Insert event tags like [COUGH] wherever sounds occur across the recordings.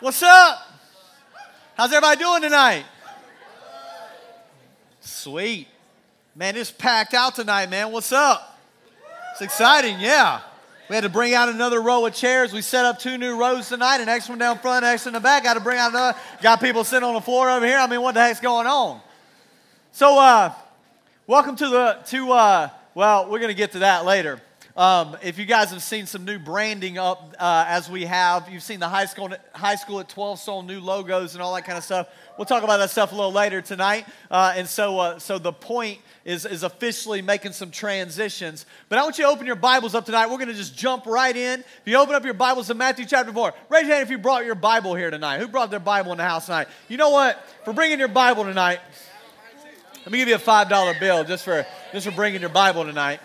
What's up? How's everybody doing tonight? Sweet. Man, it's packed out tonight, man. What's up? It's exciting, yeah. We had to bring out another row of chairs. We set up two new rows tonight, an extra one down front, an extra in the back. Got to bring out another. Got people sitting on the floor over here. I mean, what the heck's going on? So, uh, welcome to the to. Uh, well, we're to get to that later. Um, if you guys have seen some new branding up uh, as we have, you've seen the high school, high school at 12 Soul new logos and all that kind of stuff. We'll talk about that stuff a little later tonight. Uh, and so, uh, so the point is, is officially making some transitions. But I want you to open your Bibles up tonight. We're going to just jump right in. If you open up your Bibles to Matthew chapter 4, raise your hand if you brought your Bible here tonight. Who brought their Bible in the house tonight? You know what? For bringing your Bible tonight, let me give you a $5 bill just for, just for bringing your Bible tonight.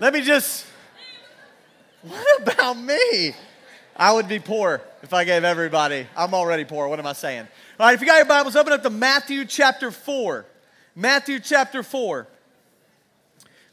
Let me just, what about me? I would be poor if I gave everybody. I'm already poor. What am I saying? All right, if you got your Bibles, open up to Matthew chapter 4. Matthew chapter 4.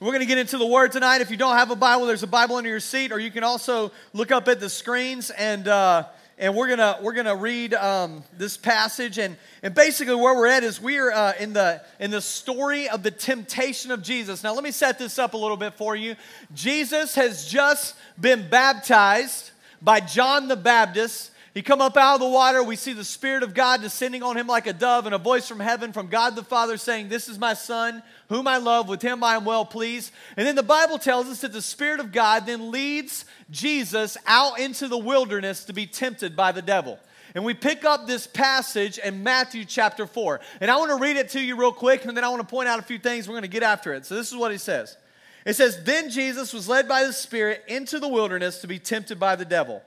We're going to get into the Word tonight. If you don't have a Bible, there's a Bible under your seat, or you can also look up at the screens and. Uh, and we're gonna we're gonna read um, this passage and and basically where we're at is we're uh, in the in the story of the temptation of jesus. Now let me set this up a little bit for you. Jesus has just been baptized by john the baptist he come up out of the water we see the spirit of god descending on him like a dove and a voice from heaven from god the father saying this is my son whom i love with him i am well pleased and then the bible tells us that the spirit of god then leads Jesus out into the wilderness to be tempted by the devil. And we pick up this passage in Matthew chapter 4. And I want to read it to you real quick, and then I want to point out a few things. We're going to get after it. So, this is what he says It says, Then Jesus was led by the Spirit into the wilderness to be tempted by the devil.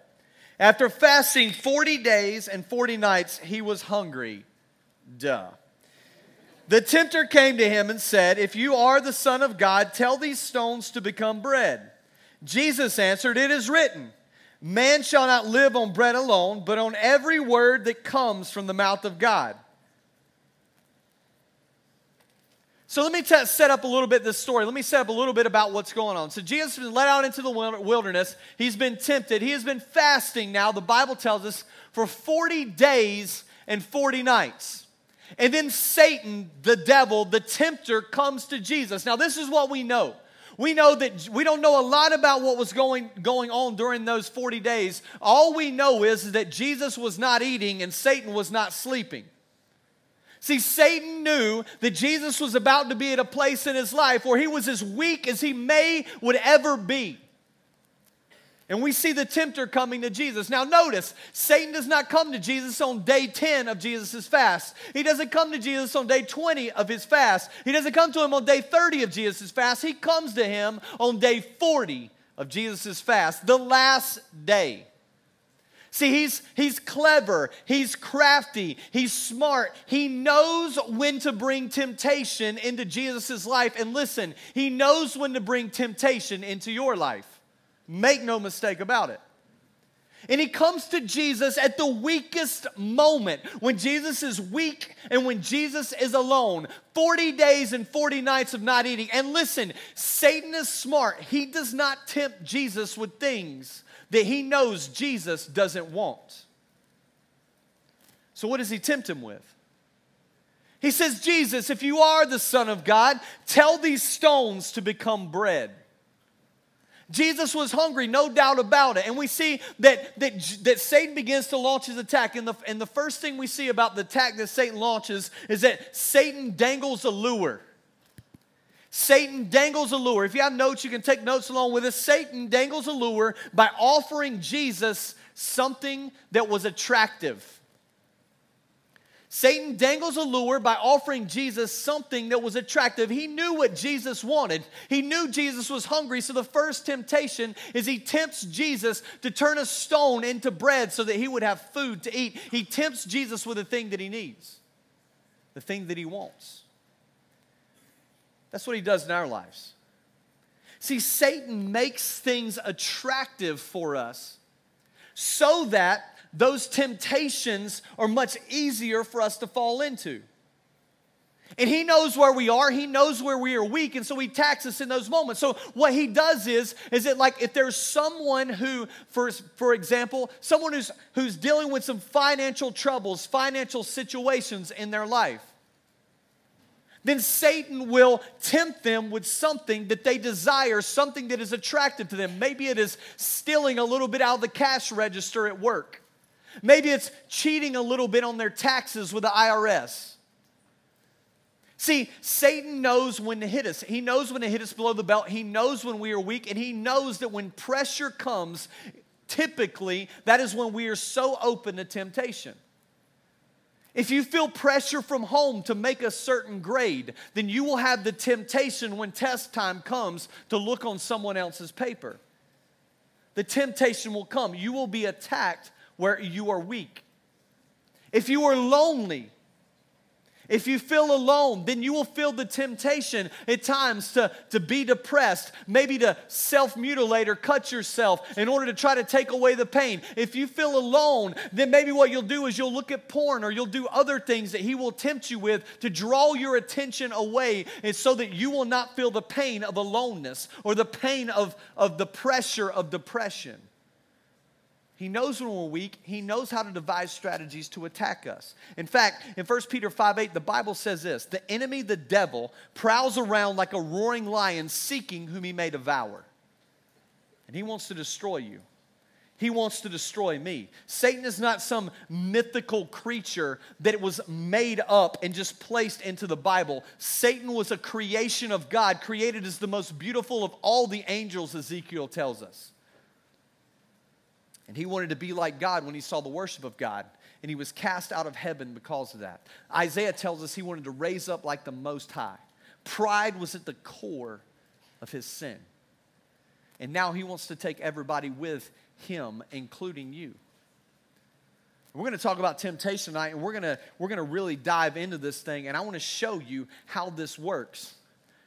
After fasting 40 days and 40 nights, he was hungry. Duh. The tempter came to him and said, If you are the Son of God, tell these stones to become bread. Jesus answered, It is written, Man shall not live on bread alone, but on every word that comes from the mouth of God. So let me t- set up a little bit this story. Let me set up a little bit about what's going on. So Jesus has been led out into the wilderness. He's been tempted. He has been fasting now, the Bible tells us, for 40 days and 40 nights. And then Satan, the devil, the tempter, comes to Jesus. Now, this is what we know. We know that we don't know a lot about what was going, going on during those 40 days. All we know is that Jesus was not eating and Satan was not sleeping. See, Satan knew that Jesus was about to be at a place in his life where he was as weak as he may would ever be. And we see the tempter coming to Jesus. Now, notice, Satan does not come to Jesus on day 10 of Jesus' fast. He doesn't come to Jesus on day 20 of his fast. He doesn't come to him on day 30 of Jesus' fast. He comes to him on day 40 of Jesus' fast, the last day. See, he's, he's clever, he's crafty, he's smart. He knows when to bring temptation into Jesus' life. And listen, he knows when to bring temptation into your life. Make no mistake about it. And he comes to Jesus at the weakest moment, when Jesus is weak and when Jesus is alone. 40 days and 40 nights of not eating. And listen, Satan is smart. He does not tempt Jesus with things that he knows Jesus doesn't want. So, what does he tempt him with? He says, Jesus, if you are the Son of God, tell these stones to become bread. Jesus was hungry, no doubt about it. And we see that, that, that Satan begins to launch his attack. And the, and the first thing we see about the attack that Satan launches is that Satan dangles a lure. Satan dangles a lure. If you have notes, you can take notes along with us. Satan dangles a lure by offering Jesus something that was attractive. Satan dangles a lure by offering Jesus something that was attractive. He knew what Jesus wanted. He knew Jesus was hungry. So the first temptation is he tempts Jesus to turn a stone into bread so that he would have food to eat. He tempts Jesus with the thing that he needs, the thing that he wants. That's what he does in our lives. See, Satan makes things attractive for us so that those temptations are much easier for us to fall into. And he knows where we are. He knows where we are weak. And so he attacks us in those moments. So what he does is, is it like if there's someone who, for, for example, someone who's, who's dealing with some financial troubles, financial situations in their life, then Satan will tempt them with something that they desire, something that is attractive to them. Maybe it is stealing a little bit out of the cash register at work. Maybe it's cheating a little bit on their taxes with the IRS. See, Satan knows when to hit us. He knows when to hit us below the belt. He knows when we are weak, and he knows that when pressure comes, typically that is when we are so open to temptation. If you feel pressure from home to make a certain grade, then you will have the temptation when test time comes to look on someone else's paper. The temptation will come. You will be attacked where you are weak. If you are lonely, if you feel alone, then you will feel the temptation at times to, to be depressed, maybe to self mutilate or cut yourself in order to try to take away the pain. If you feel alone, then maybe what you'll do is you'll look at porn or you'll do other things that He will tempt you with to draw your attention away and so that you will not feel the pain of aloneness or the pain of, of the pressure of depression. He knows when we're weak. He knows how to devise strategies to attack us. In fact, in 1 Peter 5 8, the Bible says this The enemy, the devil, prowls around like a roaring lion seeking whom he may devour. And he wants to destroy you. He wants to destroy me. Satan is not some mythical creature that was made up and just placed into the Bible. Satan was a creation of God, created as the most beautiful of all the angels, Ezekiel tells us. And he wanted to be like God when he saw the worship of God. And he was cast out of heaven because of that. Isaiah tells us he wanted to raise up like the Most High. Pride was at the core of his sin. And now he wants to take everybody with him, including you. We're going to talk about temptation tonight, and we're going to, we're going to really dive into this thing, and I want to show you how this works.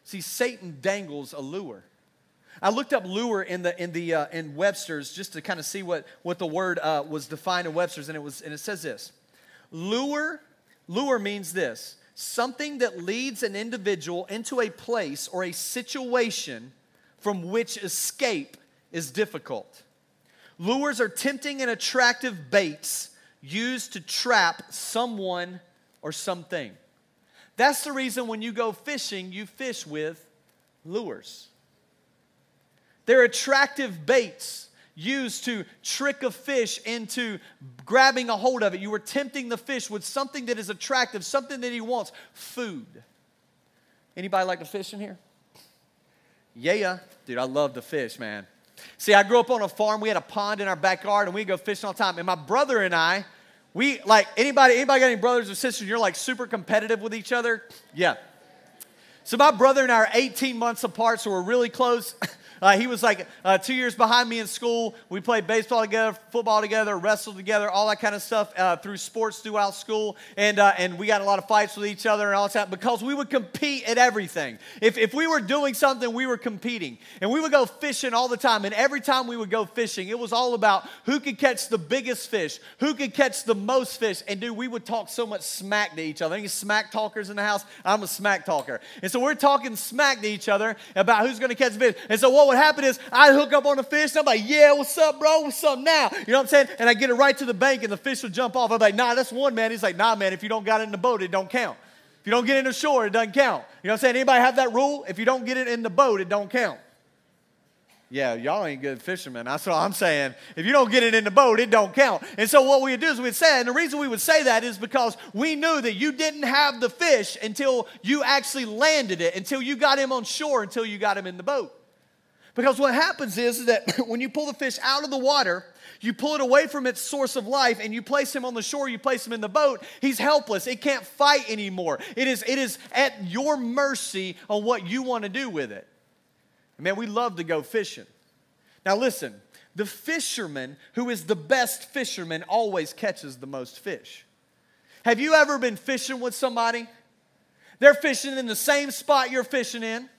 See, Satan dangles a lure. I looked up lure in the in the uh, in Webster's just to kind of see what what the word uh, was defined in Webster's, and it was and it says this: lure. Lure means this: something that leads an individual into a place or a situation from which escape is difficult. Lures are tempting and attractive baits used to trap someone or something. That's the reason when you go fishing, you fish with lures. They're attractive baits used to trick a fish into grabbing a hold of it. You were tempting the fish with something that is attractive, something that he wants food. Anybody like to fish in here? Yeah. Dude, I love to fish, man. See, I grew up on a farm. We had a pond in our backyard and we go fishing all the time. And my brother and I, we like anybody, anybody got any brothers or sisters? You're like super competitive with each other? Yeah. So my brother and I are 18 months apart, so we're really close. [LAUGHS] Uh, he was like uh, two years behind me in school. We played baseball together, football together, wrestled together, all that kind of stuff uh, through sports throughout school. And, uh, and we got a lot of fights with each other and all that because we would compete at everything. If, if we were doing something, we were competing. And we would go fishing all the time. And every time we would go fishing, it was all about who could catch the biggest fish, who could catch the most fish. And dude, we would talk so much smack to each other. Any smack talkers in the house? I'm a smack talker. And so we're talking smack to each other about who's going to catch fish. And so what would happened is I'd hook up on the fish and I'm like, yeah, what's up, bro? What's up now? You know what I'm saying? And I get it right to the bank and the fish will jump off. I'm like, nah, that's one man. He's like, nah, man, if you don't got it in the boat, it don't count. If you don't get in the shore, it doesn't count. You know what I'm saying? Anybody have that rule? If you don't get it in the boat, it don't count. Yeah, y'all ain't good fishermen. That's what I'm saying. If you don't get it in the boat, it don't count. And so what we would do is we'd say, and the reason we would say that is because we knew that you didn't have the fish until you actually landed it, until you got him on shore, until you got him in the boat. Because what happens is that [LAUGHS] when you pull the fish out of the water, you pull it away from its source of life and you place him on the shore, you place him in the boat, he's helpless. It can't fight anymore. It is, it is at your mercy on what you want to do with it. Man, we love to go fishing. Now, listen, the fisherman who is the best fisherman always catches the most fish. Have you ever been fishing with somebody? They're fishing in the same spot you're fishing in,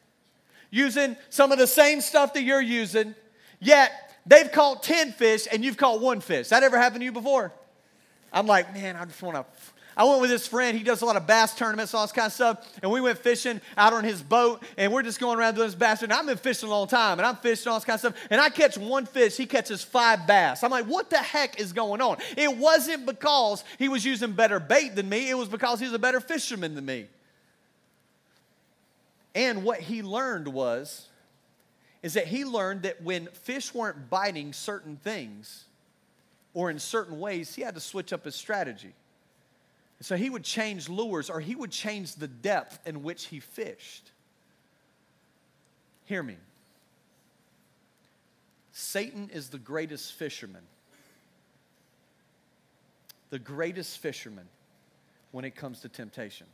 using some of the same stuff that you're using, yet they've caught 10 fish and you've caught one fish. That ever happened to you before? I'm like, man, I just want to I went with this friend. He does a lot of bass tournaments, all this kind of stuff. And we went fishing out on his boat, and we're just going around doing this bass. And I've been fishing a long time, and I'm fishing all this kind of stuff. And I catch one fish, he catches five bass. I'm like, what the heck is going on? It wasn't because he was using better bait than me, it was because he was a better fisherman than me. And what he learned was, is that he learned that when fish weren't biting certain things or in certain ways, he had to switch up his strategy. So he would change lures or he would change the depth in which he fished. Hear me. Satan is the greatest fisherman. The greatest fisherman when it comes to temptation.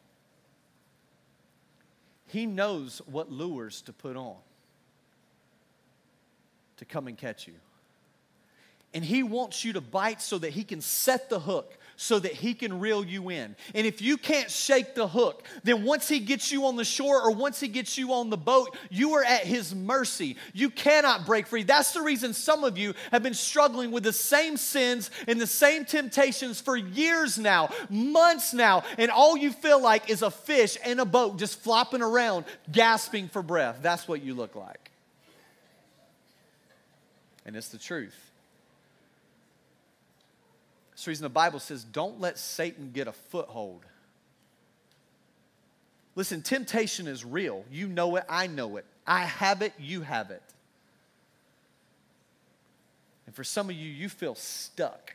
He knows what lures to put on to come and catch you. And he wants you to bite so that he can set the hook so that he can reel you in. And if you can't shake the hook, then once he gets you on the shore or once he gets you on the boat, you are at his mercy. You cannot break free. That's the reason some of you have been struggling with the same sins and the same temptations for years now, months now, and all you feel like is a fish in a boat just flopping around, gasping for breath. That's what you look like. And it's the truth. That's the reason the Bible says, don't let Satan get a foothold. Listen, temptation is real. You know it, I know it. I have it, you have it. And for some of you, you feel stuck.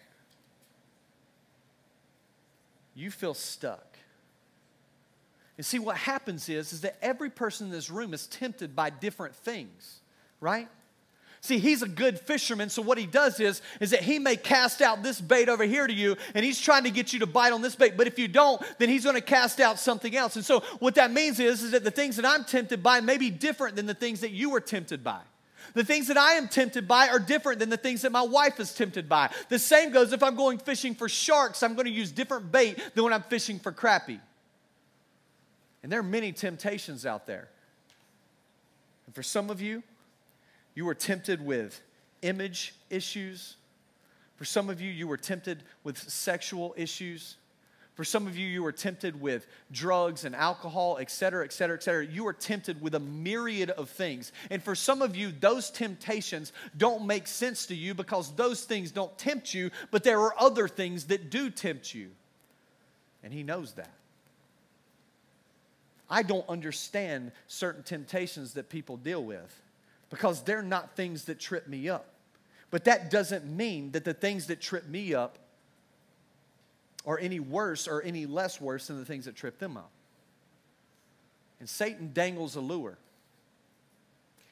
You feel stuck. And see, what happens is, is that every person in this room is tempted by different things, right? See, he's a good fisherman, so what he does is, is that he may cast out this bait over here to you, and he's trying to get you to bite on this bait. But if you don't, then he's going to cast out something else. And so what that means is, is that the things that I'm tempted by may be different than the things that you were tempted by. The things that I am tempted by are different than the things that my wife is tempted by. The same goes if I'm going fishing for sharks, I'm going to use different bait than when I'm fishing for crappie. And there are many temptations out there. And for some of you, you were tempted with image issues. For some of you, you were tempted with sexual issues. For some of you, you were tempted with drugs and alcohol, et cetera, et cetera, et cetera. You were tempted with a myriad of things. And for some of you, those temptations don't make sense to you because those things don't tempt you, but there are other things that do tempt you. And He knows that. I don't understand certain temptations that people deal with because they're not things that trip me up. But that doesn't mean that the things that trip me up are any worse or any less worse than the things that trip them up. And Satan dangles a lure.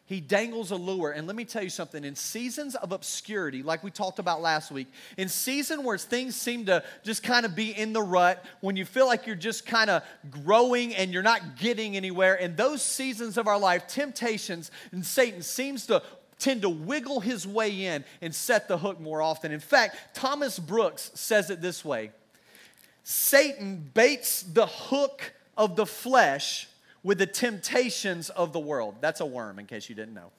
He dangles a lure. And let me tell you something in seasons of obscurity, like we talked about last week, in season where things seem to just kind of be in the rut, when you feel like you're just kind of growing and you're not getting anywhere, in those seasons of our life, temptations and Satan seems to tend to wiggle his way in and set the hook more often. In fact, Thomas Brooks says it this way Satan baits the hook of the flesh with the temptations of the world. That's a worm, in case you didn't know.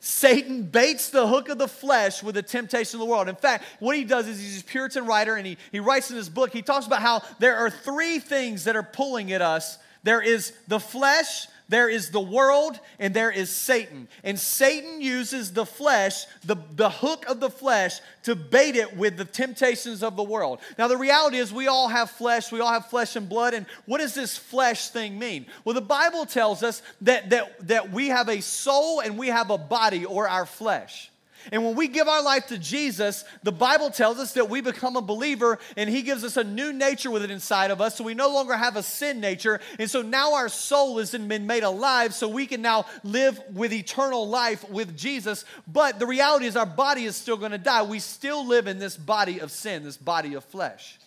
Satan baits the hook of the flesh with the temptation of the world. In fact, what he does is he's a Puritan writer and he, he writes in his book, he talks about how there are three things that are pulling at us there is the flesh, there is the world and there is Satan. And Satan uses the flesh, the, the hook of the flesh, to bait it with the temptations of the world. Now, the reality is, we all have flesh, we all have flesh and blood. And what does this flesh thing mean? Well, the Bible tells us that, that, that we have a soul and we have a body or our flesh. And when we give our life to Jesus, the Bible tells us that we become a believer and He gives us a new nature with it inside of us. So we no longer have a sin nature. And so now our soul has been made alive so we can now live with eternal life with Jesus. But the reality is, our body is still going to die. We still live in this body of sin, this body of flesh.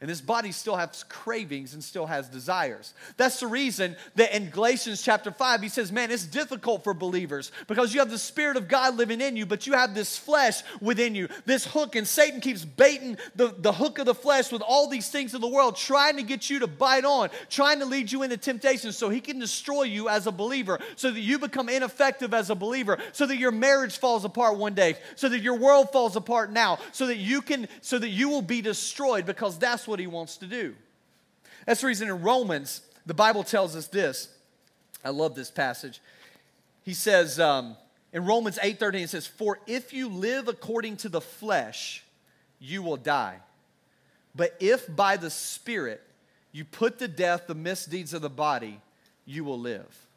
And this body still has cravings and still has desires. That's the reason that in Galatians chapter 5, he says, Man, it's difficult for believers because you have the Spirit of God living in you, but you have this flesh within you, this hook. And Satan keeps baiting the, the hook of the flesh with all these things of the world, trying to get you to bite on, trying to lead you into temptation so he can destroy you as a believer, so that you become ineffective as a believer, so that your marriage falls apart one day, so that your world falls apart now, so that you can, so that you will be destroyed because that's what he wants to do. That's the reason in Romans, the Bible tells us this. I love this passage. He says um, in Romans 8:13, it says, For if you live according to the flesh, you will die. But if by the Spirit you put to death the misdeeds of the body, you will live.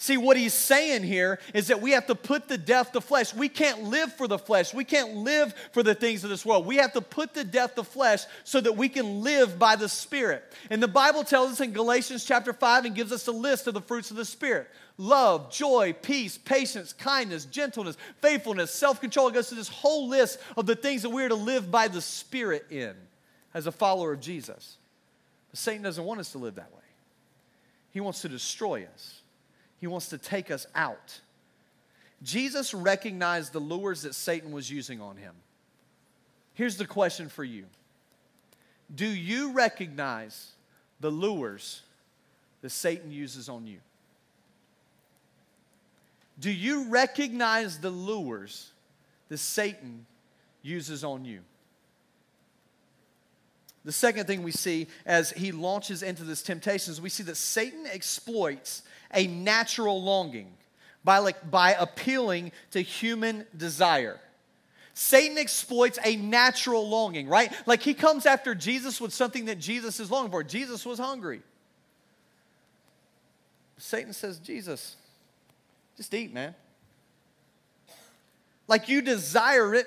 See, what he's saying here is that we have to put to death the flesh. We can't live for the flesh. We can't live for the things of this world. We have to put to death the flesh so that we can live by the Spirit. And the Bible tells us in Galatians chapter 5 and gives us a list of the fruits of the Spirit love, joy, peace, patience, kindness, gentleness, faithfulness, self control. It goes through this whole list of the things that we're to live by the Spirit in as a follower of Jesus. But Satan doesn't want us to live that way, he wants to destroy us. He wants to take us out. Jesus recognized the lures that Satan was using on him. Here's the question for you Do you recognize the lures that Satan uses on you? Do you recognize the lures that Satan uses on you? The second thing we see as he launches into this temptation is we see that Satan exploits a natural longing by, like, by appealing to human desire. Satan exploits a natural longing, right? Like he comes after Jesus with something that Jesus is longing for. Jesus was hungry. Satan says, Jesus, just eat, man. Like you desire it.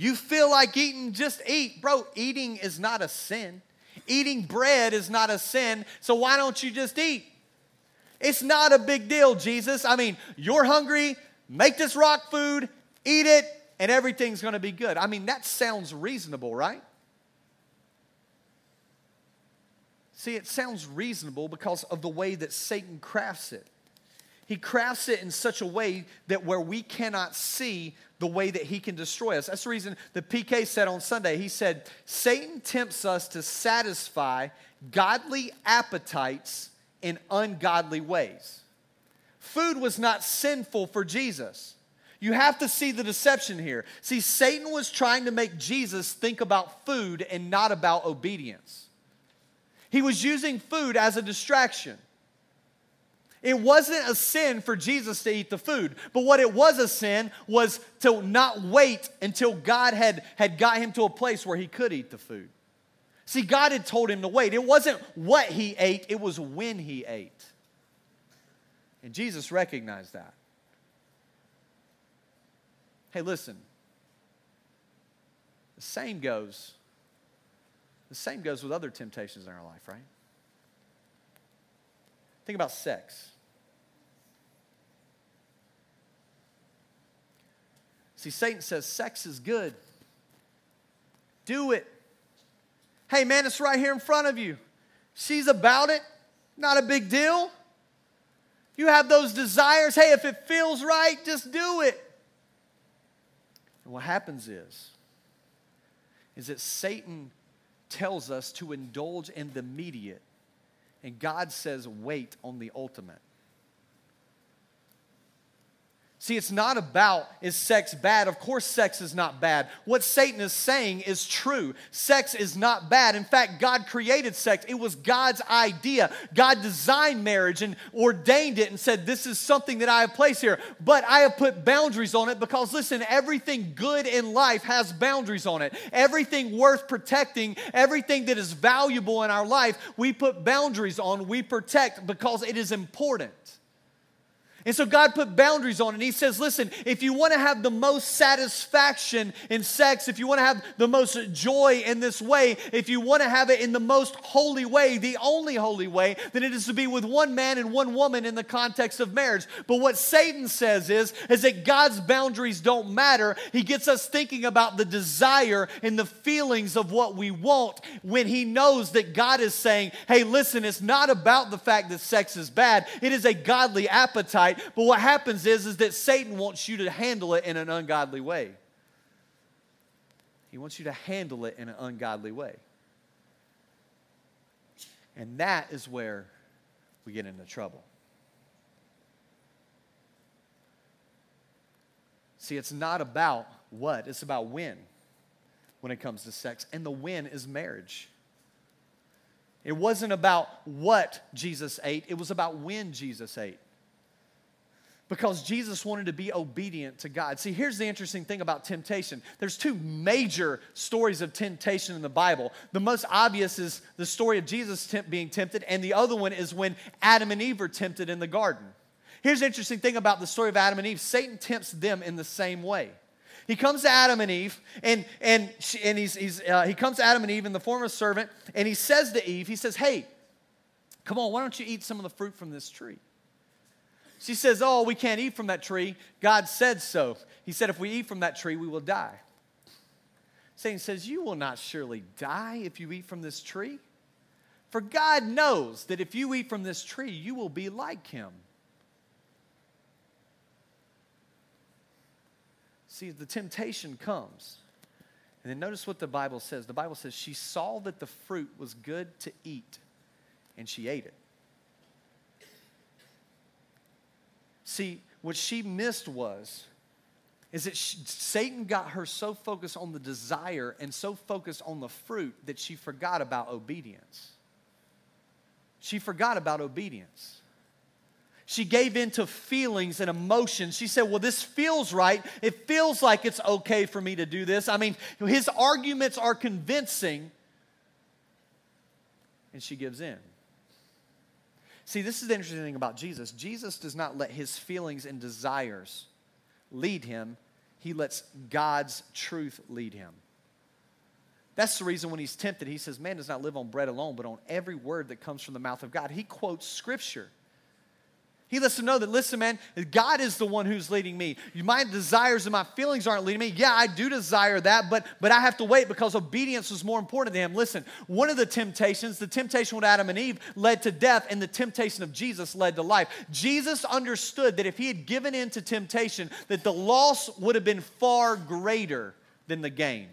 You feel like eating, just eat. Bro, eating is not a sin. Eating bread is not a sin. So why don't you just eat? It's not a big deal, Jesus. I mean, you're hungry, make this rock food, eat it, and everything's going to be good. I mean, that sounds reasonable, right? See, it sounds reasonable because of the way that Satan crafts it. He crafts it in such a way that where we cannot see the way that he can destroy us. That's the reason the PK said on Sunday, he said, Satan tempts us to satisfy godly appetites in ungodly ways. Food was not sinful for Jesus. You have to see the deception here. See, Satan was trying to make Jesus think about food and not about obedience. He was using food as a distraction. It wasn't a sin for Jesus to eat the food, but what it was a sin was to not wait until God had, had got him to a place where he could eat the food. See, God had told him to wait. It wasn't what he ate, it was when he ate. And Jesus recognized that. Hey, listen. The same goes the same goes with other temptations in our life, right? Think about sex. See, Satan says sex is good. Do it. Hey, man, it's right here in front of you. She's about it. Not a big deal. You have those desires. Hey, if it feels right, just do it. And what happens is, is that Satan tells us to indulge in the immediate, and God says, wait on the ultimate. See, it's not about is sex bad? Of course, sex is not bad. What Satan is saying is true. Sex is not bad. In fact, God created sex, it was God's idea. God designed marriage and ordained it and said, This is something that I have placed here. But I have put boundaries on it because, listen, everything good in life has boundaries on it. Everything worth protecting, everything that is valuable in our life, we put boundaries on, we protect because it is important. And so God put boundaries on it. And He says, listen, if you want to have the most satisfaction in sex, if you want to have the most joy in this way, if you want to have it in the most holy way, the only holy way, then it is to be with one man and one woman in the context of marriage. But what Satan says is, is that God's boundaries don't matter. He gets us thinking about the desire and the feelings of what we want when he knows that God is saying, hey, listen, it's not about the fact that sex is bad. It is a godly appetite right. But what happens is, is that Satan wants you to handle it in an ungodly way. He wants you to handle it in an ungodly way. And that is where we get into trouble. See, it's not about what, it's about when. when it comes to sex, and the win is marriage. It wasn't about what Jesus ate, it was about when Jesus ate. Because Jesus wanted to be obedient to God. See, here's the interesting thing about temptation. There's two major stories of temptation in the Bible. The most obvious is the story of Jesus temp- being tempted, and the other one is when Adam and Eve were tempted in the garden. Here's the interesting thing about the story of Adam and Eve Satan tempts them in the same way. He comes to Adam and Eve, and, and, she, and he's, he's, uh, he comes to Adam and Eve in the form of a servant, and he says to Eve, he says, Hey, come on, why don't you eat some of the fruit from this tree? She says, Oh, we can't eat from that tree. God said so. He said, If we eat from that tree, we will die. Satan says, You will not surely die if you eat from this tree. For God knows that if you eat from this tree, you will be like him. See, the temptation comes. And then notice what the Bible says. The Bible says she saw that the fruit was good to eat, and she ate it. See, what she missed was is that she, Satan got her so focused on the desire and so focused on the fruit that she forgot about obedience. She forgot about obedience she gave in to feelings and emotions. She said, Well, this feels right. It feels like it's okay for me to do this. I mean, his arguments are convincing. And she gives in. See, this is the interesting thing about Jesus. Jesus does not let his feelings and desires lead him, he lets God's truth lead him. That's the reason when he's tempted, he says, Man does not live on bread alone, but on every word that comes from the mouth of God. He quotes scripture. He lets them know that, listen, man, God is the one who's leading me. My desires and my feelings aren't leading me. Yeah, I do desire that, but, but I have to wait because obedience is more important to him. Listen, one of the temptations, the temptation with Adam and Eve, led to death, and the temptation of Jesus led to life. Jesus understood that if he had given in to temptation, that the loss would have been far greater than the gain.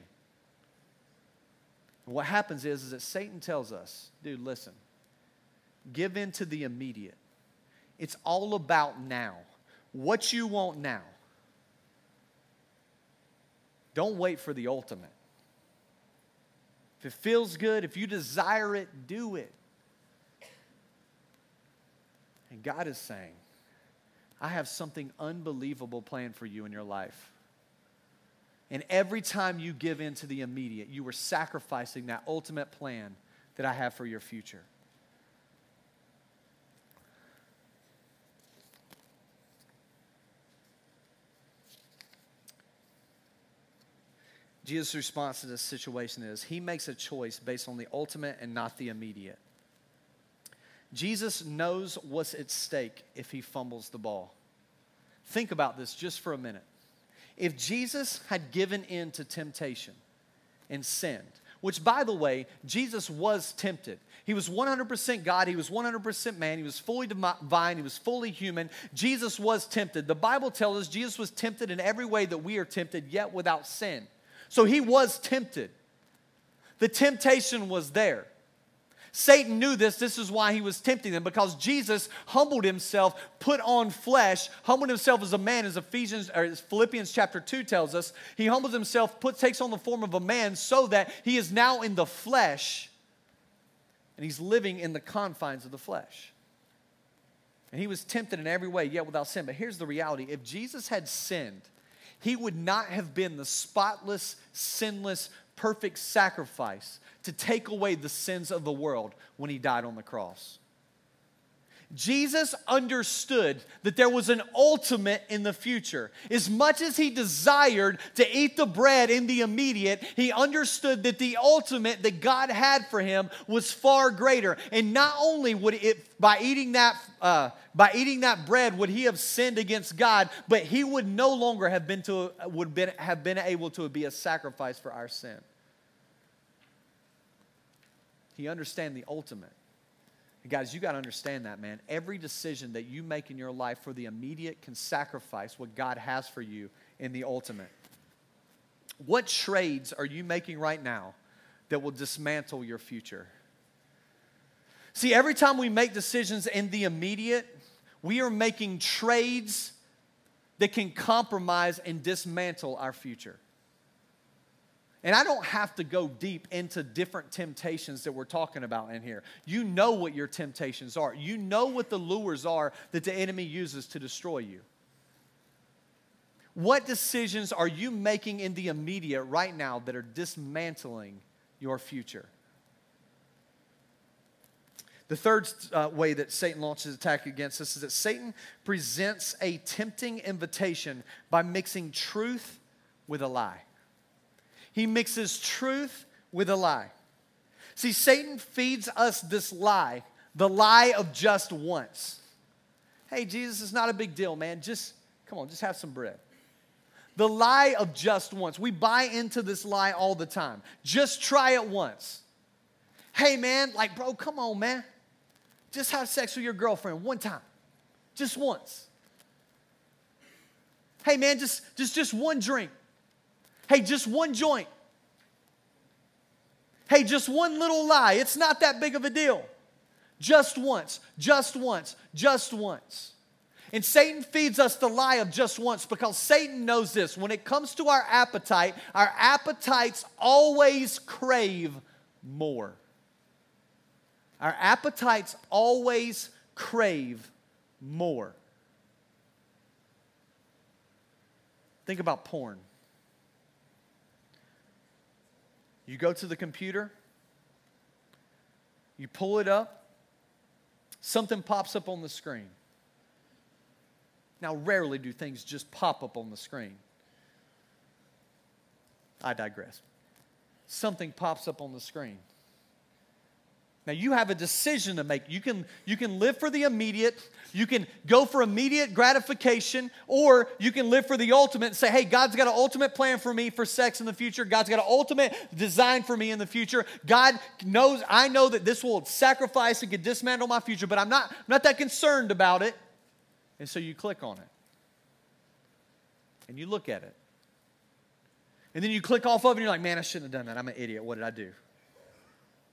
And what happens is, is that Satan tells us, dude, listen, give in to the immediate it's all about now. What you want now. Don't wait for the ultimate. If it feels good, if you desire it, do it. And God is saying, I have something unbelievable planned for you in your life. And every time you give in to the immediate, you are sacrificing that ultimate plan that I have for your future. Jesus' response to this situation is he makes a choice based on the ultimate and not the immediate. Jesus knows what's at stake if he fumbles the ball. Think about this just for a minute. If Jesus had given in to temptation and sinned, which by the way, Jesus was tempted. He was 100% God, he was 100% man, he was fully divine, he was fully human. Jesus was tempted. The Bible tells us Jesus was tempted in every way that we are tempted, yet without sin. So he was tempted. The temptation was there. Satan knew this. This is why he was tempting them because Jesus humbled himself, put on flesh, humbled himself as a man, as Ephesians or as Philippians chapter 2 tells us. He humbles himself, put, takes on the form of a man so that he is now in the flesh and he's living in the confines of the flesh. And he was tempted in every way, yet without sin. But here's the reality if Jesus had sinned, he would not have been the spotless, sinless, perfect sacrifice to take away the sins of the world when he died on the cross. Jesus understood that there was an ultimate in the future. As much as he desired to eat the bread in the immediate, he understood that the ultimate that God had for him was far greater. And not only would it, by eating that, uh, by eating that bread, would he have sinned against God, but he would no longer have been to would been, have been able to be a sacrifice for our sin. He understand the ultimate. Guys, you got to understand that, man. Every decision that you make in your life for the immediate can sacrifice what God has for you in the ultimate. What trades are you making right now that will dismantle your future? See, every time we make decisions in the immediate, we are making trades that can compromise and dismantle our future. And I don't have to go deep into different temptations that we're talking about in here. You know what your temptations are, you know what the lures are that the enemy uses to destroy you. What decisions are you making in the immediate right now that are dismantling your future? The third uh, way that Satan launches attack against us is that Satan presents a tempting invitation by mixing truth with a lie. He mixes truth with a lie. See, Satan feeds us this lie, the lie of just once. Hey, Jesus, is not a big deal, man. Just, come on, just have some bread. The lie of just once. We buy into this lie all the time. Just try it once. Hey, man, like, bro, come on, man. Just have sex with your girlfriend one time, just once. Hey man, just just just one drink. Hey, just one joint. Hey, just one little lie. It's not that big of a deal. Just once, just once, just once. And Satan feeds us the lie of just once because Satan knows this. When it comes to our appetite, our appetites always crave more. Our appetites always crave more. Think about porn. You go to the computer, you pull it up, something pops up on the screen. Now, rarely do things just pop up on the screen. I digress. Something pops up on the screen. Now you have a decision to make. You can, you can live for the immediate, you can go for immediate gratification, or you can live for the ultimate and say, hey, God's got an ultimate plan for me for sex in the future. God's got an ultimate design for me in the future. God knows, I know that this will sacrifice and could dismantle my future, but I'm not, I'm not that concerned about it. And so you click on it. And you look at it. And then you click off of it and you're like, man, I shouldn't have done that. I'm an idiot. What did I do?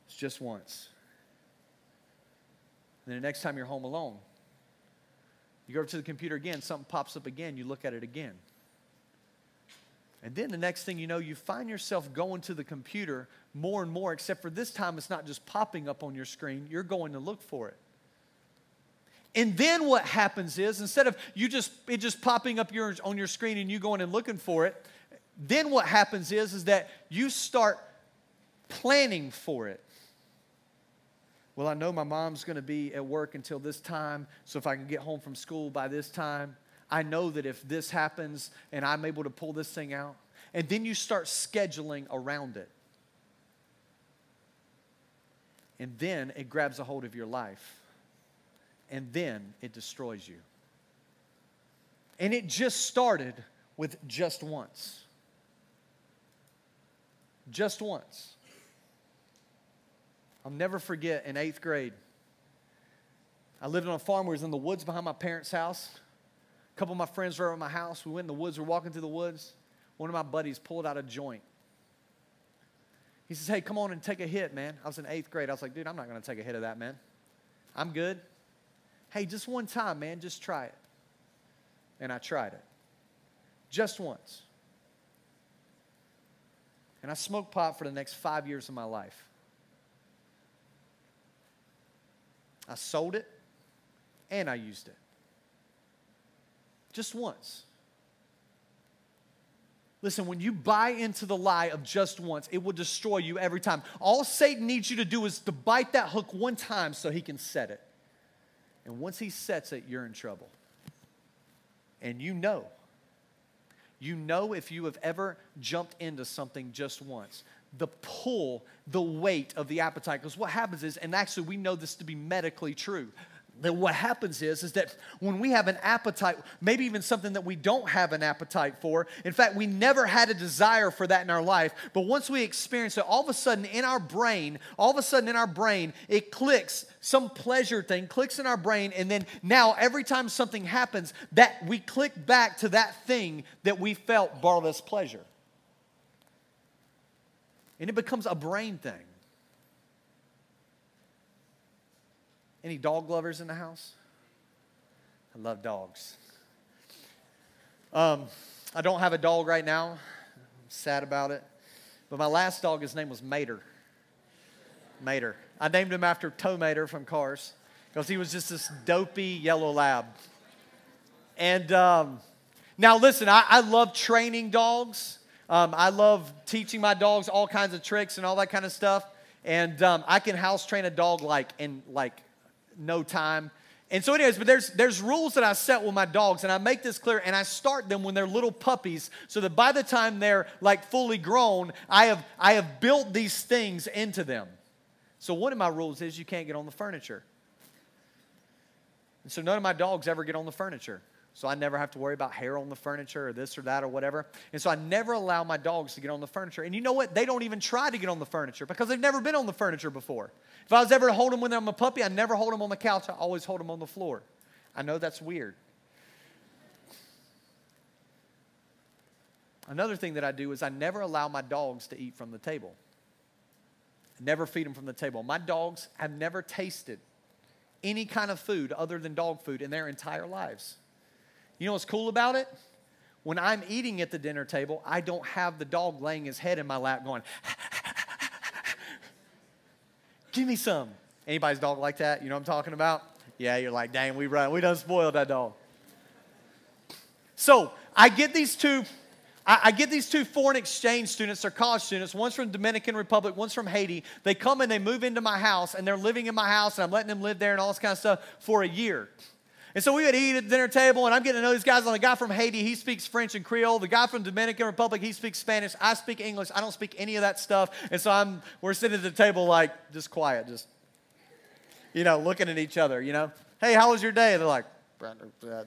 It's just once. And then the next time you're home alone, you go over to the computer again, something pops up again, you look at it again. And then the next thing you know, you find yourself going to the computer more and more, except for this time it's not just popping up on your screen, you're going to look for it. And then what happens is instead of you just it just popping up your, on your screen and you going and looking for it, then what happens is is that you start planning for it. Well, I know my mom's going to be at work until this time, so if I can get home from school by this time, I know that if this happens and I'm able to pull this thing out, and then you start scheduling around it. And then it grabs a hold of your life. And then it destroys you. And it just started with just once. Just once. I'll never forget in eighth grade. I lived on a farm it was in the woods behind my parents' house. A couple of my friends were at my house. We went in the woods. We are walking through the woods. One of my buddies pulled out a joint. He says, Hey, come on and take a hit, man. I was in eighth grade. I was like, Dude, I'm not going to take a hit of that, man. I'm good. Hey, just one time, man. Just try it. And I tried it. Just once. And I smoked pot for the next five years of my life. I sold it and I used it. Just once. Listen, when you buy into the lie of just once, it will destroy you every time. All Satan needs you to do is to bite that hook one time so he can set it. And once he sets it, you're in trouble. And you know. You know if you have ever jumped into something just once the pull, the weight of the appetite. Because what happens is, and actually we know this to be medically true, that what happens is is that when we have an appetite maybe even something that we don't have an appetite for in fact we never had a desire for that in our life but once we experience it all of a sudden in our brain all of a sudden in our brain it clicks some pleasure thing clicks in our brain and then now every time something happens that we click back to that thing that we felt us pleasure and it becomes a brain thing. Any dog lovers in the house? I love dogs. Um, I don't have a dog right now. I'm sad about it. But my last dog, his name was Mater. Mater. I named him after Tow Mater from Cars because he was just this dopey yellow lab. And um, now, listen, I, I, love training dogs. Um, I love teaching my dogs all kinds of tricks and all that kind of stuff. And um, I can house train a dog like in like no time. And so, anyways, but there's there's rules that I set with my dogs, and I make this clear, and I start them when they're little puppies, so that by the time they're like fully grown, I have I have built these things into them. So one of my rules is you can't get on the furniture. And so none of my dogs ever get on the furniture. So I never have to worry about hair on the furniture or this or that or whatever. And so I never allow my dogs to get on the furniture. And you know what? They don't even try to get on the furniture because they've never been on the furniture before. If I was ever to hold them when I'm a puppy, I never hold them on the couch. I always hold them on the floor. I know that's weird. Another thing that I do is I never allow my dogs to eat from the table. I never feed them from the table. My dogs have never tasted any kind of food other than dog food in their entire lives. You know what's cool about it? When I'm eating at the dinner table, I don't have the dog laying his head in my lap going, [LAUGHS] Give me some. Anybody's dog like that? You know what I'm talking about? Yeah, you're like, dang, we run, we done spoiled that dog. So I get these two, I, I get these two foreign exchange students, they're college students, one's from Dominican Republic, one's from Haiti. They come and they move into my house and they're living in my house and I'm letting them live there and all this kind of stuff for a year. And so we would eat at the dinner table, and I'm getting to know these guys. And the guy from Haiti, he speaks French and Creole. The guy from Dominican Republic, he speaks Spanish. I speak English. I don't speak any of that stuff. And so I'm, we're sitting at the table like just quiet, just, you know, looking at each other, you know. Hey, how was your day? they're like,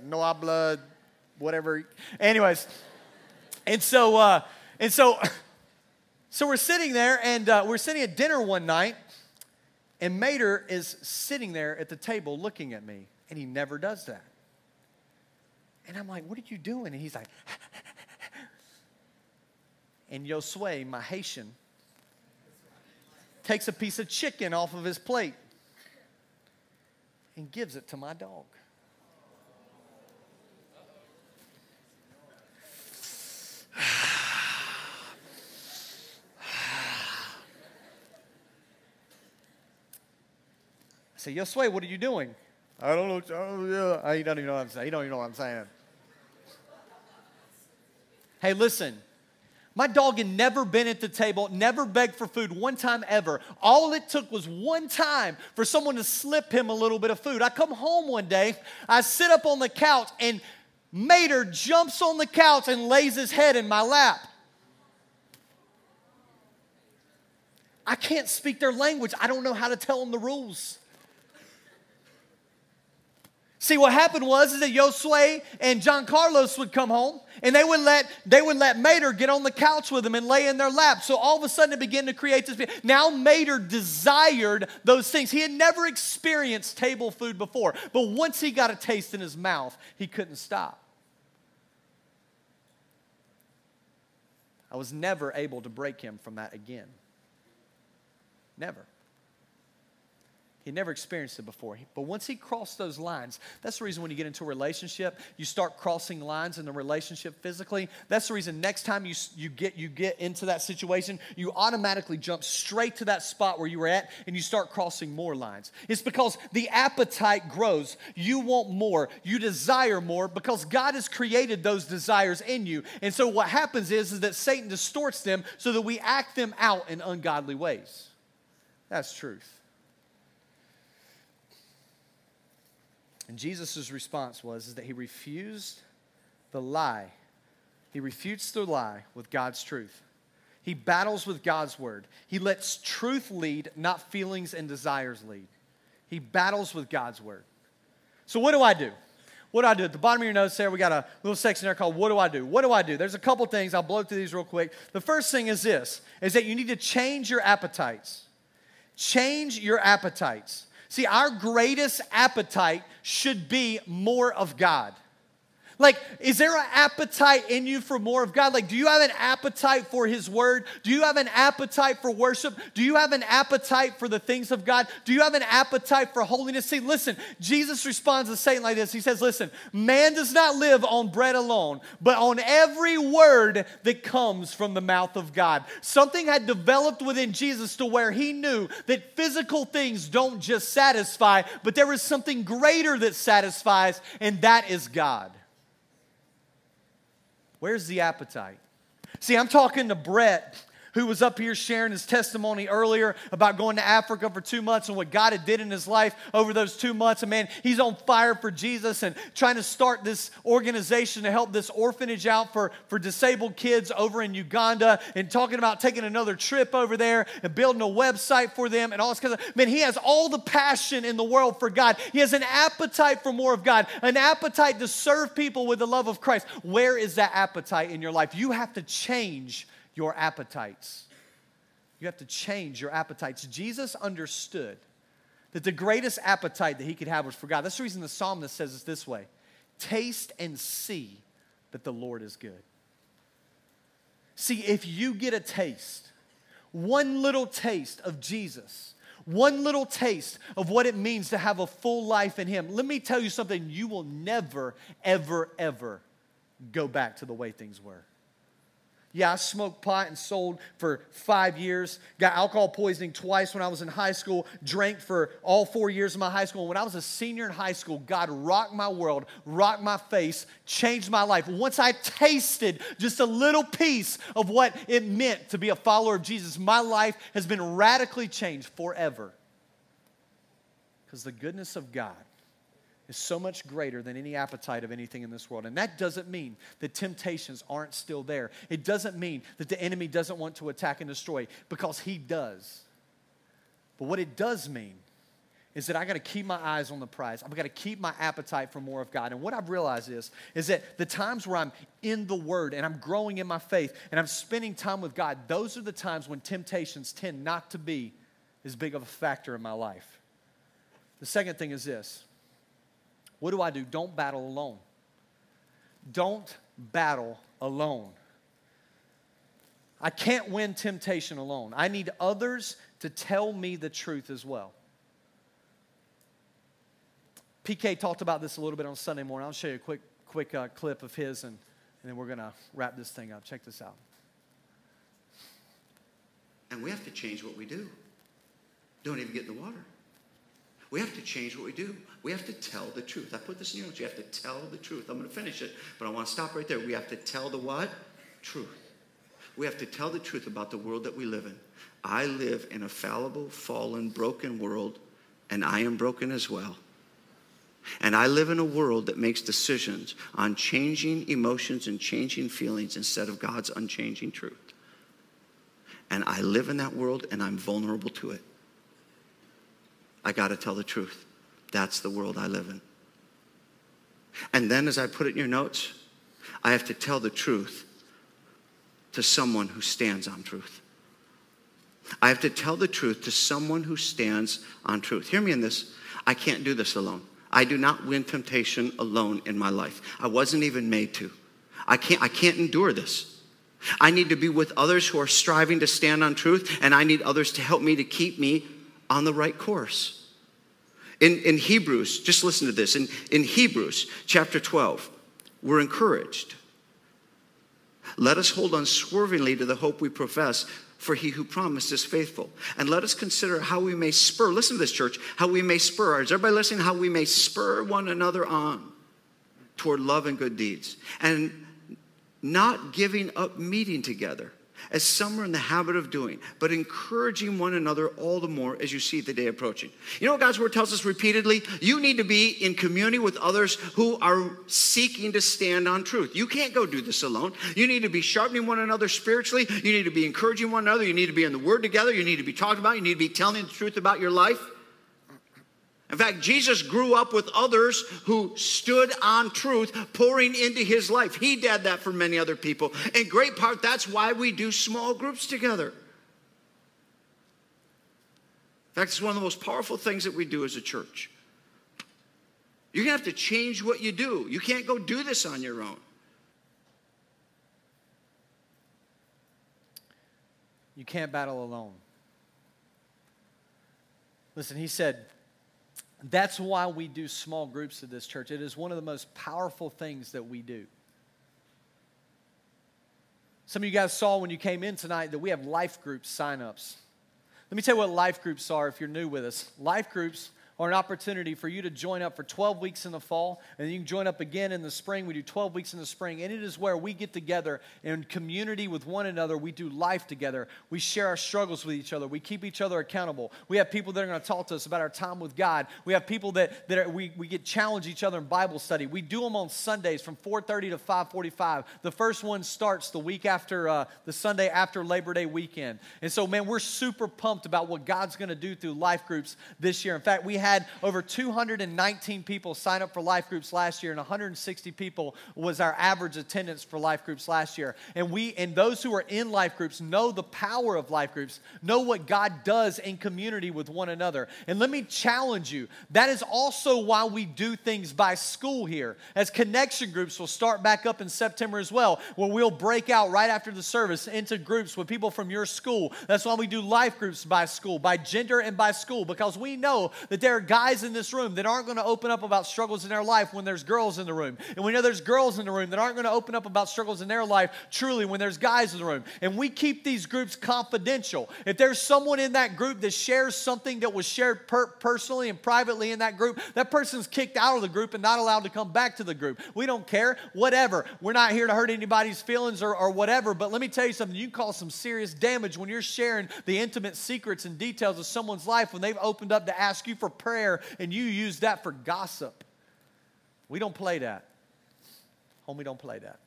no habla, whatever. Anyways, and so, uh, and so, [LAUGHS] so we're sitting there, and uh, we're sitting at dinner one night, and Mater is sitting there at the table looking at me. And he never does that. And I'm like, what are you doing? And he's like, [LAUGHS] and Josue, my Haitian, takes a piece of chicken off of his plate and gives it to my dog. [SIGHS] I say, Josue, what are you doing? I don't know. Yeah. He don't even know what I'm saying. He don't even know what I'm saying. Hey, listen. My dog had never been at the table, never begged for food one time ever. All it took was one time for someone to slip him a little bit of food. I come home one day, I sit up on the couch, and Mater jumps on the couch and lays his head in my lap. I can't speak their language. I don't know how to tell them the rules. See, what happened was is that Josue and John Carlos would come home and they would let they would let Mater get on the couch with them and lay in their lap. So all of a sudden it began to create this. Now Mater desired those things. He had never experienced table food before, but once he got a taste in his mouth, he couldn't stop. I was never able to break him from that again. Never. He never experienced it before. But once he crossed those lines, that's the reason when you get into a relationship, you start crossing lines in the relationship physically. That's the reason next time you, you, get, you get into that situation, you automatically jump straight to that spot where you were at and you start crossing more lines. It's because the appetite grows. You want more. You desire more because God has created those desires in you. And so what happens is, is that Satan distorts them so that we act them out in ungodly ways. That's truth. And Jesus' response was is that he refused the lie. He refutes the lie with God's truth. He battles with God's word. He lets truth lead, not feelings and desires lead. He battles with God's word. So, what do I do? What do I do? At the bottom of your notes there, we got a little section there called What Do I Do? What do I do? There's a couple things. I'll blow through these real quick. The first thing is this is that you need to change your appetites. Change your appetites. See, our greatest appetite should be more of God. Like, is there an appetite in you for more of God? Like, do you have an appetite for His Word? Do you have an appetite for worship? Do you have an appetite for the things of God? Do you have an appetite for holiness? See, listen, Jesus responds to Satan like this He says, Listen, man does not live on bread alone, but on every word that comes from the mouth of God. Something had developed within Jesus to where he knew that physical things don't just satisfy, but there is something greater that satisfies, and that is God. Where's the appetite? See, I'm talking to Brett who was up here sharing his testimony earlier about going to Africa for two months and what God had did in his life over those two months. And man, he's on fire for Jesus and trying to start this organization to help this orphanage out for, for disabled kids over in Uganda and talking about taking another trip over there and building a website for them and all this kind of man, he has all the passion in the world for God. He has an appetite for more of God, an appetite to serve people with the love of Christ. Where is that appetite in your life? You have to change your appetites. You have to change your appetites. Jesus understood that the greatest appetite that he could have was for God. That's the reason the psalmist says it this way Taste and see that the Lord is good. See, if you get a taste, one little taste of Jesus, one little taste of what it means to have a full life in Him, let me tell you something you will never, ever, ever go back to the way things were. Yeah, I smoked pot and sold for five years. Got alcohol poisoning twice when I was in high school. Drank for all four years of my high school. When I was a senior in high school, God rocked my world, rocked my face, changed my life. Once I tasted just a little piece of what it meant to be a follower of Jesus, my life has been radically changed forever. Because the goodness of God is so much greater than any appetite of anything in this world. And that doesn't mean that temptations aren't still there. It doesn't mean that the enemy doesn't want to attack and destroy, because he does. But what it does mean is that I got to keep my eyes on the prize. I've got to keep my appetite for more of God. And what I've realized is, is that the times where I'm in the Word and I'm growing in my faith and I'm spending time with God, those are the times when temptations tend not to be as big of a factor in my life. The second thing is this what do I do? Don't battle alone. Don't battle alone. I can't win temptation alone. I need others to tell me the truth as well. PK talked about this a little bit on Sunday morning. I'll show you a quick, quick uh, clip of his, and, and then we're going to wrap this thing up. Check this out. And we have to change what we do. Don't even get in the water. We have to change what we do. We have to tell the truth. I put this in your notes. You have to tell the truth. I'm going to finish it, but I want to stop right there. We have to tell the what? Truth. We have to tell the truth about the world that we live in. I live in a fallible, fallen, broken world, and I am broken as well. And I live in a world that makes decisions on changing emotions and changing feelings instead of God's unchanging truth. And I live in that world and I'm vulnerable to it. I got to tell the truth. That's the world I live in. And then, as I put it in your notes, I have to tell the truth to someone who stands on truth. I have to tell the truth to someone who stands on truth. Hear me in this. I can't do this alone. I do not win temptation alone in my life. I wasn't even made to. I can't, I can't endure this. I need to be with others who are striving to stand on truth, and I need others to help me to keep me on the right course. In, in Hebrews, just listen to this. In, in Hebrews chapter 12, we're encouraged. Let us hold unswervingly to the hope we profess, for he who promised is faithful. And let us consider how we may spur, listen to this, church, how we may spur, is everybody listening? How we may spur one another on toward love and good deeds. And not giving up meeting together as some are in the habit of doing, but encouraging one another all the more as you see the day approaching. You know what God's word tells us repeatedly? You need to be in community with others who are seeking to stand on truth. You can't go do this alone. You need to be sharpening one another spiritually. You need to be encouraging one another. You need to be in the word together. You need to be talking about. You need to be telling the truth about your life. In fact, Jesus grew up with others who stood on truth, pouring into his life. He did that for many other people. In great part, that's why we do small groups together. In fact, it's one of the most powerful things that we do as a church. You're going to have to change what you do. You can't go do this on your own. You can't battle alone. Listen, he said, that's why we do small groups at this church. It is one of the most powerful things that we do. Some of you guys saw when you came in tonight that we have life groups sign-ups. Let me tell you what life groups are if you're new with us. Life groups or an opportunity for you to join up for 12 weeks in the fall, and you can join up again in the spring. We do 12 weeks in the spring, and it is where we get together in community with one another. We do life together. We share our struggles with each other. We keep each other accountable. We have people that are going to talk to us about our time with God. We have people that, that are, we, we get challenge each other in Bible study. We do them on Sundays from 4.30 to 5.45. The first one starts the week after, uh, the Sunday after Labor Day weekend. And so, man, we're super pumped about what God's going to do through life groups this year. In fact, we had over 219 people sign up for life groups last year, and 160 people was our average attendance for life groups last year. And we and those who are in life groups know the power of life groups, know what God does in community with one another. And let me challenge you. That is also why we do things by school here. As connection groups will start back up in September as well, where we'll break out right after the service into groups with people from your school. That's why we do life groups by school, by gender and by school, because we know that there are guys in this room that aren't going to open up about struggles in their life when there's girls in the room. And we know there's girls in the room that aren't going to open up about struggles in their life truly when there's guys in the room. And we keep these groups confidential. If there's someone in that group that shares something that was shared per- personally and privately in that group, that person's kicked out of the group and not allowed to come back to the group. We don't care, whatever. We're not here to hurt anybody's feelings or, or whatever, but let me tell you something. You cause some serious damage when you're sharing the intimate secrets and details of someone's life when they've opened up to ask you for and you use that for gossip. We don't play that. Homie, don't play that.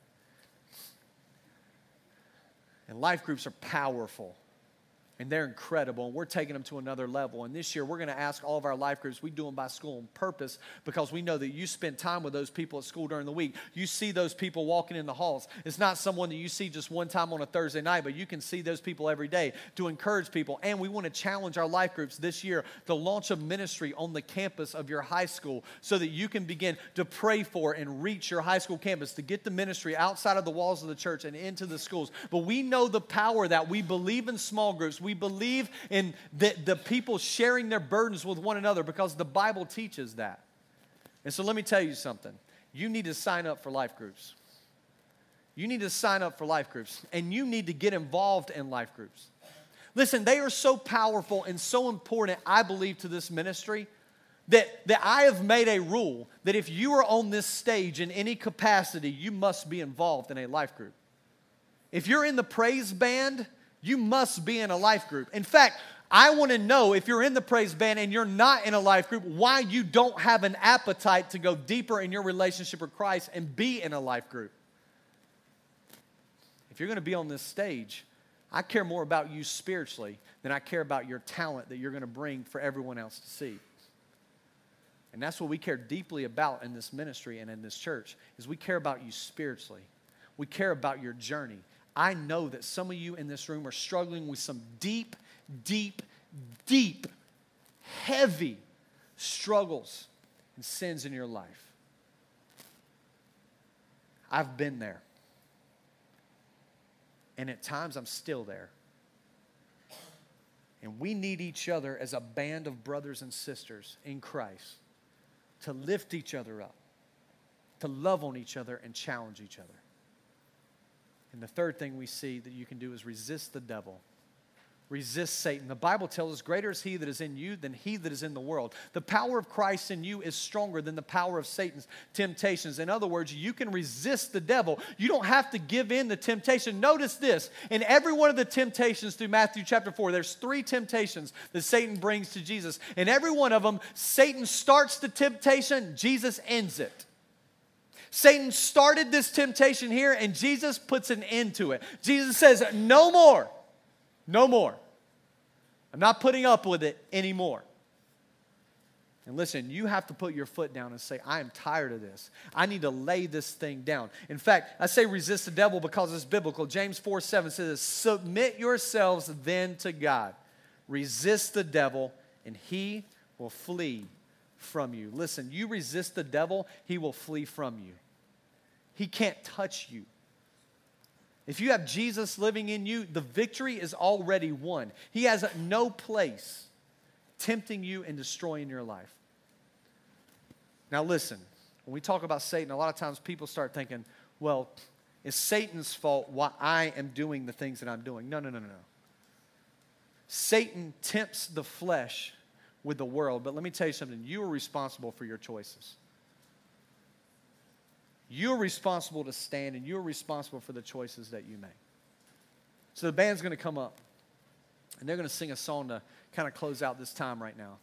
And life groups are powerful and they're incredible and we're taking them to another level. And this year we're going to ask all of our life groups we do them by school on purpose because we know that you spend time with those people at school during the week. You see those people walking in the halls. It's not someone that you see just one time on a thursday night but you can see those people every day to encourage people. And we want to challenge our life groups this year to launch a ministry on the campus of your high school so that you can begin to pray for and reach your high school campus to get the ministry outside of the walls of the church and into the schools. But we know the power that we believe in small groups. We we believe in the, the people sharing their burdens with one another because the Bible teaches that. And so let me tell you something. You need to sign up for life groups. You need to sign up for life groups, and you need to get involved in life groups. Listen, they are so powerful and so important, I believe, to this ministry that, that I have made a rule that if you are on this stage in any capacity, you must be involved in a life group. If you're in the praise band, you must be in a life group. In fact, I want to know if you're in the praise band and you're not in a life group, why you don't have an appetite to go deeper in your relationship with Christ and be in a life group. If you're going to be on this stage, I care more about you spiritually than I care about your talent that you're going to bring for everyone else to see. And that's what we care deeply about in this ministry and in this church is we care about you spiritually. We care about your journey. I know that some of you in this room are struggling with some deep, deep, deep, heavy struggles and sins in your life. I've been there. And at times I'm still there. And we need each other as a band of brothers and sisters in Christ to lift each other up, to love on each other and challenge each other. And the third thing we see that you can do is resist the devil. Resist Satan. The Bible tells us, Greater is he that is in you than he that is in the world. The power of Christ in you is stronger than the power of Satan's temptations. In other words, you can resist the devil. You don't have to give in the temptation. Notice this in every one of the temptations through Matthew chapter 4, there's three temptations that Satan brings to Jesus. And every one of them, Satan starts the temptation, Jesus ends it. Satan started this temptation here, and Jesus puts an end to it. Jesus says, No more. No more. I'm not putting up with it anymore. And listen, you have to put your foot down and say, I am tired of this. I need to lay this thing down. In fact, I say resist the devil because it's biblical. James 4 7 says, Submit yourselves then to God. Resist the devil, and he will flee from you. Listen, you resist the devil, he will flee from you. He can't touch you. If you have Jesus living in you, the victory is already won. He has no place tempting you and destroying your life. Now, listen, when we talk about Satan, a lot of times people start thinking, well, it's Satan's fault why I am doing the things that I'm doing. No, no, no, no, no. Satan tempts the flesh with the world, but let me tell you something. You are responsible for your choices. You're responsible to stand and you're responsible for the choices that you make. So the band's going to come up and they're going to sing a song to kind of close out this time right now.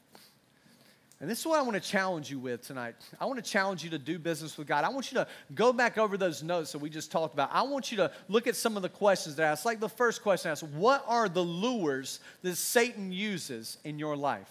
And this is what I want to challenge you with tonight. I want to challenge you to do business with God. I want you to go back over those notes that we just talked about. I want you to look at some of the questions that I asked. Like the first question I asked, what are the lures that Satan uses in your life?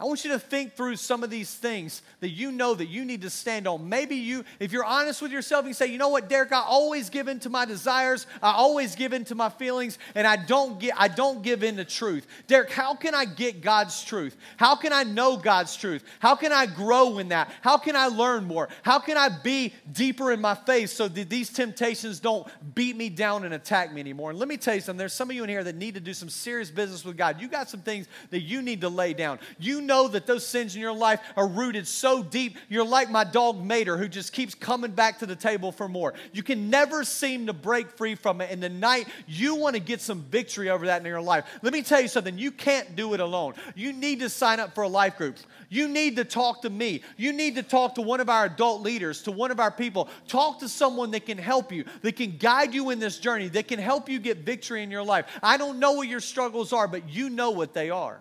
I want you to think through some of these things that you know that you need to stand on. Maybe you, if you're honest with yourself, you say, you know what, Derek, I always give in to my desires, I always give in to my feelings, and I don't get, I don't give in to truth. Derek, how can I get God's truth? How can I know God's truth? How can I grow in that? How can I learn more? How can I be deeper in my faith so that these temptations don't beat me down and attack me anymore? And let me tell you something, there's some of you in here that need to do some serious business with God. You got some things that you need to lay down. You know that those sins in your life are rooted so deep. You're like my dog Mater, who just keeps coming back to the table for more. You can never seem to break free from it. And tonight, you want to get some victory over that in your life. Let me tell you something you can't do it alone. You need to sign up for a life group. You need to talk to me. You need to talk to one of our adult leaders, to one of our people. Talk to someone that can help you, that can guide you in this journey, that can help you get victory in your life. I don't know what your struggles are, but you know what they are.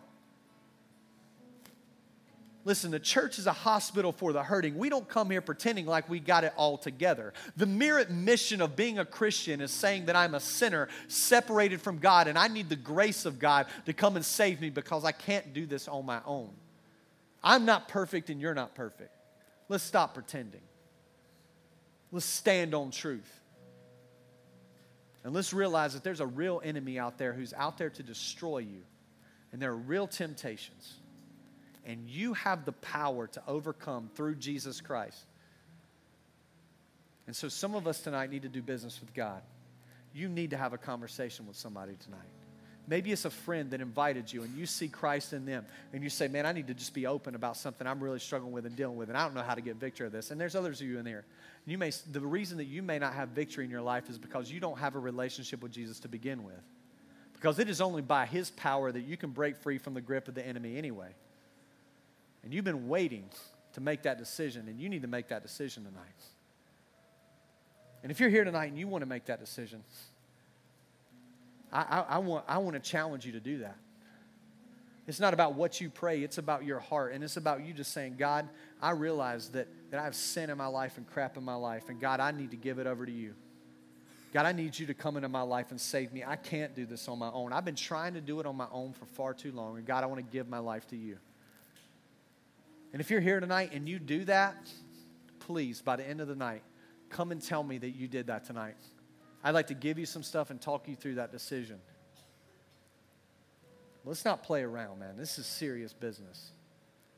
Listen, the church is a hospital for the hurting. We don't come here pretending like we got it all together. The mere admission of being a Christian is saying that I'm a sinner separated from God and I need the grace of God to come and save me because I can't do this on my own. I'm not perfect and you're not perfect. Let's stop pretending. Let's stand on truth. And let's realize that there's a real enemy out there who's out there to destroy you. And there are real temptations and you have the power to overcome through Jesus Christ. And so, some of us tonight need to do business with God. You need to have a conversation with somebody tonight. Maybe it's a friend that invited you and you see Christ in them and you say, Man, I need to just be open about something I'm really struggling with and dealing with, and I don't know how to get victory of this. And there's others of you in there. You may, the reason that you may not have victory in your life is because you don't have a relationship with Jesus to begin with. Because it is only by His power that you can break free from the grip of the enemy anyway. And you've been waiting to make that decision, and you need to make that decision tonight. And if you're here tonight and you want to make that decision, I, I, I, want, I want to challenge you to do that. It's not about what you pray, it's about your heart. And it's about you just saying, God, I realize that, that I have sin in my life and crap in my life. And God, I need to give it over to you. God, I need you to come into my life and save me. I can't do this on my own. I've been trying to do it on my own for far too long. And God, I want to give my life to you. And if you're here tonight and you do that, please, by the end of the night, come and tell me that you did that tonight. I'd like to give you some stuff and talk you through that decision. Let's not play around, man. This is serious business.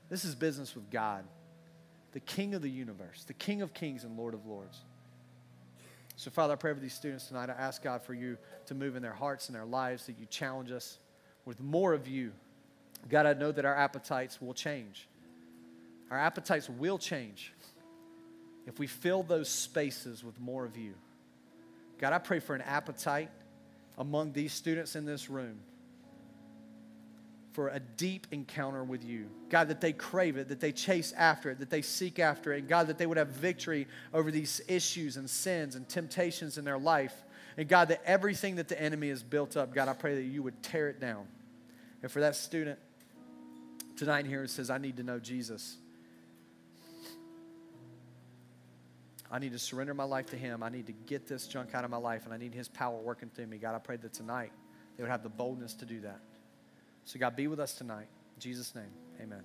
This is business with God, the King of the universe, the King of kings and Lord of lords. So, Father, I pray for these students tonight. I ask God for you to move in their hearts and their lives, that you challenge us with more of you. God, I know that our appetites will change. Our appetites will change if we fill those spaces with more of you. God, I pray for an appetite among these students in this room for a deep encounter with you. God, that they crave it, that they chase after it, that they seek after it. And God, that they would have victory over these issues and sins and temptations in their life. And God, that everything that the enemy has built up, God, I pray that you would tear it down. And for that student tonight here who says, I need to know Jesus. I need to surrender my life to Him. I need to get this junk out of my life, and I need His power working through me. God, I pray that tonight they would have the boldness to do that. So, God, be with us tonight. In Jesus' name, amen.